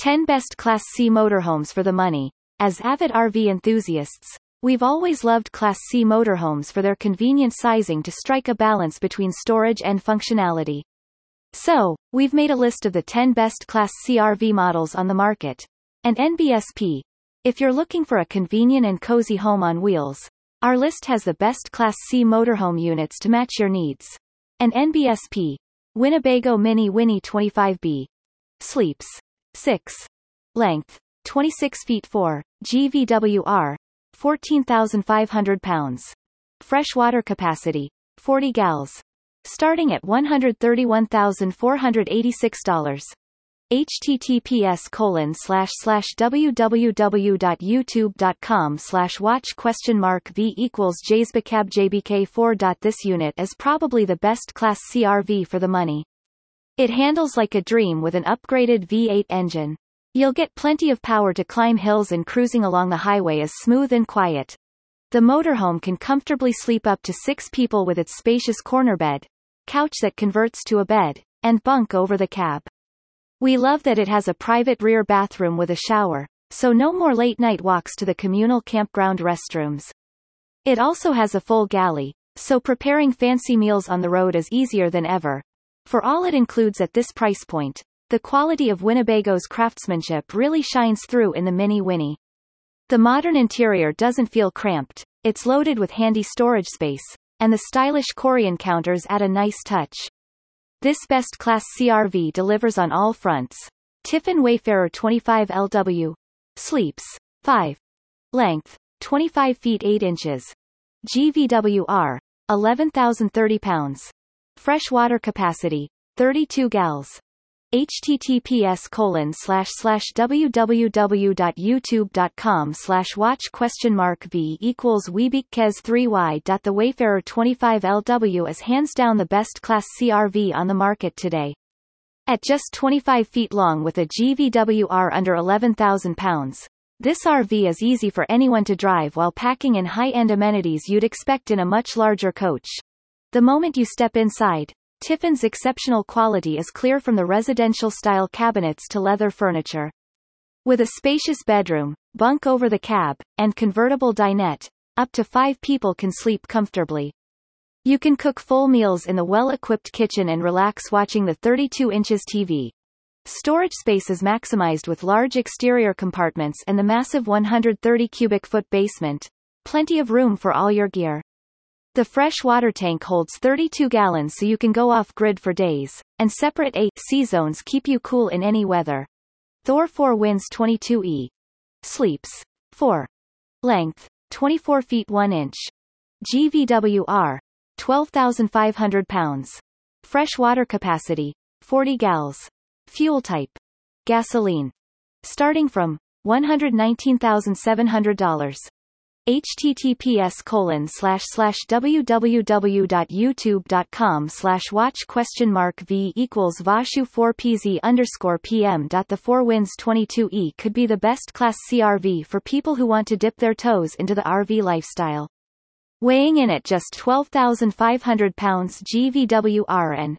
10 Best Class C Motorhomes for the Money. As avid RV enthusiasts, we've always loved Class C motorhomes for their convenient sizing to strike a balance between storage and functionality. So, we've made a list of the 10 best Class C RV models on the market. And NBSP. If you're looking for a convenient and cozy home on wheels, our list has the best Class C motorhome units to match your needs. And NBSP. Winnebago Minnie Winnie 25B. Sleeps. 6. Length. 26 feet 4. GVWR. 14,500 pounds. Freshwater capacity. 40 gals. Starting at $131,486 https colon slash slash www.youtube.com slash watch question mark v equals jsbcab jbk4. This unit is probably the best class CRV for the money. It handles like a dream with an upgraded V8 engine. You'll get plenty of power to climb hills and cruising along the highway is smooth and quiet. The motorhome can comfortably sleep up to six people with its spacious corner bed, couch that converts to a bed, and bunk over the cab. We love that it has a private rear bathroom with a shower, so no more late-night walks to the communal campground restrooms. It also has a full galley, so preparing fancy meals on the road is easier than ever. For all it includes at this price point, the quality of Winnebago's craftsmanship really shines through in the Minnie Winnie. The modern interior doesn't feel cramped, it's loaded with handy storage space, and the stylish Corian counters add a nice touch. This best class CRV delivers on all fronts. Tiffin Wayfarer 25 LW. Sleeps. 5. Length. 25 feet 8 inches. GVWR. 11,030 pounds. Freshwater capacity. 32 gals https colon slash slash www.youtube.com slash watch question mark v equals weebikes 3y. The Wayfarer 25LW is hands down the best class CRV on the market today. At just 25 feet long with a GVWR under 11,000 pounds, this RV is easy for anyone to drive while packing in high-end amenities you'd expect in a much larger coach. The moment you step inside, Tiffin's exceptional quality is clear from the residential-style cabinets to leather furniture. With a spacious bedroom, bunk over the cab, and convertible dinette, up to five people can sleep comfortably. You can cook full meals in the well-equipped kitchen and relax watching the 32 inches TV. Storage space is maximized with large exterior compartments and the massive 130 cubic foot basement. Plenty of room for all your gear. The fresh water tank holds 32 gallons so you can go off-grid for days, and separate A-C zones keep you cool in any weather. Thor 4 Winds 22E. Sleeps. 4. Length. 24 feet 1 inch. GVWR. 12,500 pounds. Fresh water capacity. 40 gals. Fuel type. Gasoline. Starting from $119,700 https colon slash slash www.youtube.com slash watch question mark v equals vashu 4 pz underscore pm. The 4 winds 22e could be the best class CRV for people who want to dip their toes into the RV lifestyle. Weighing in at just 12,500 pounds GVWR and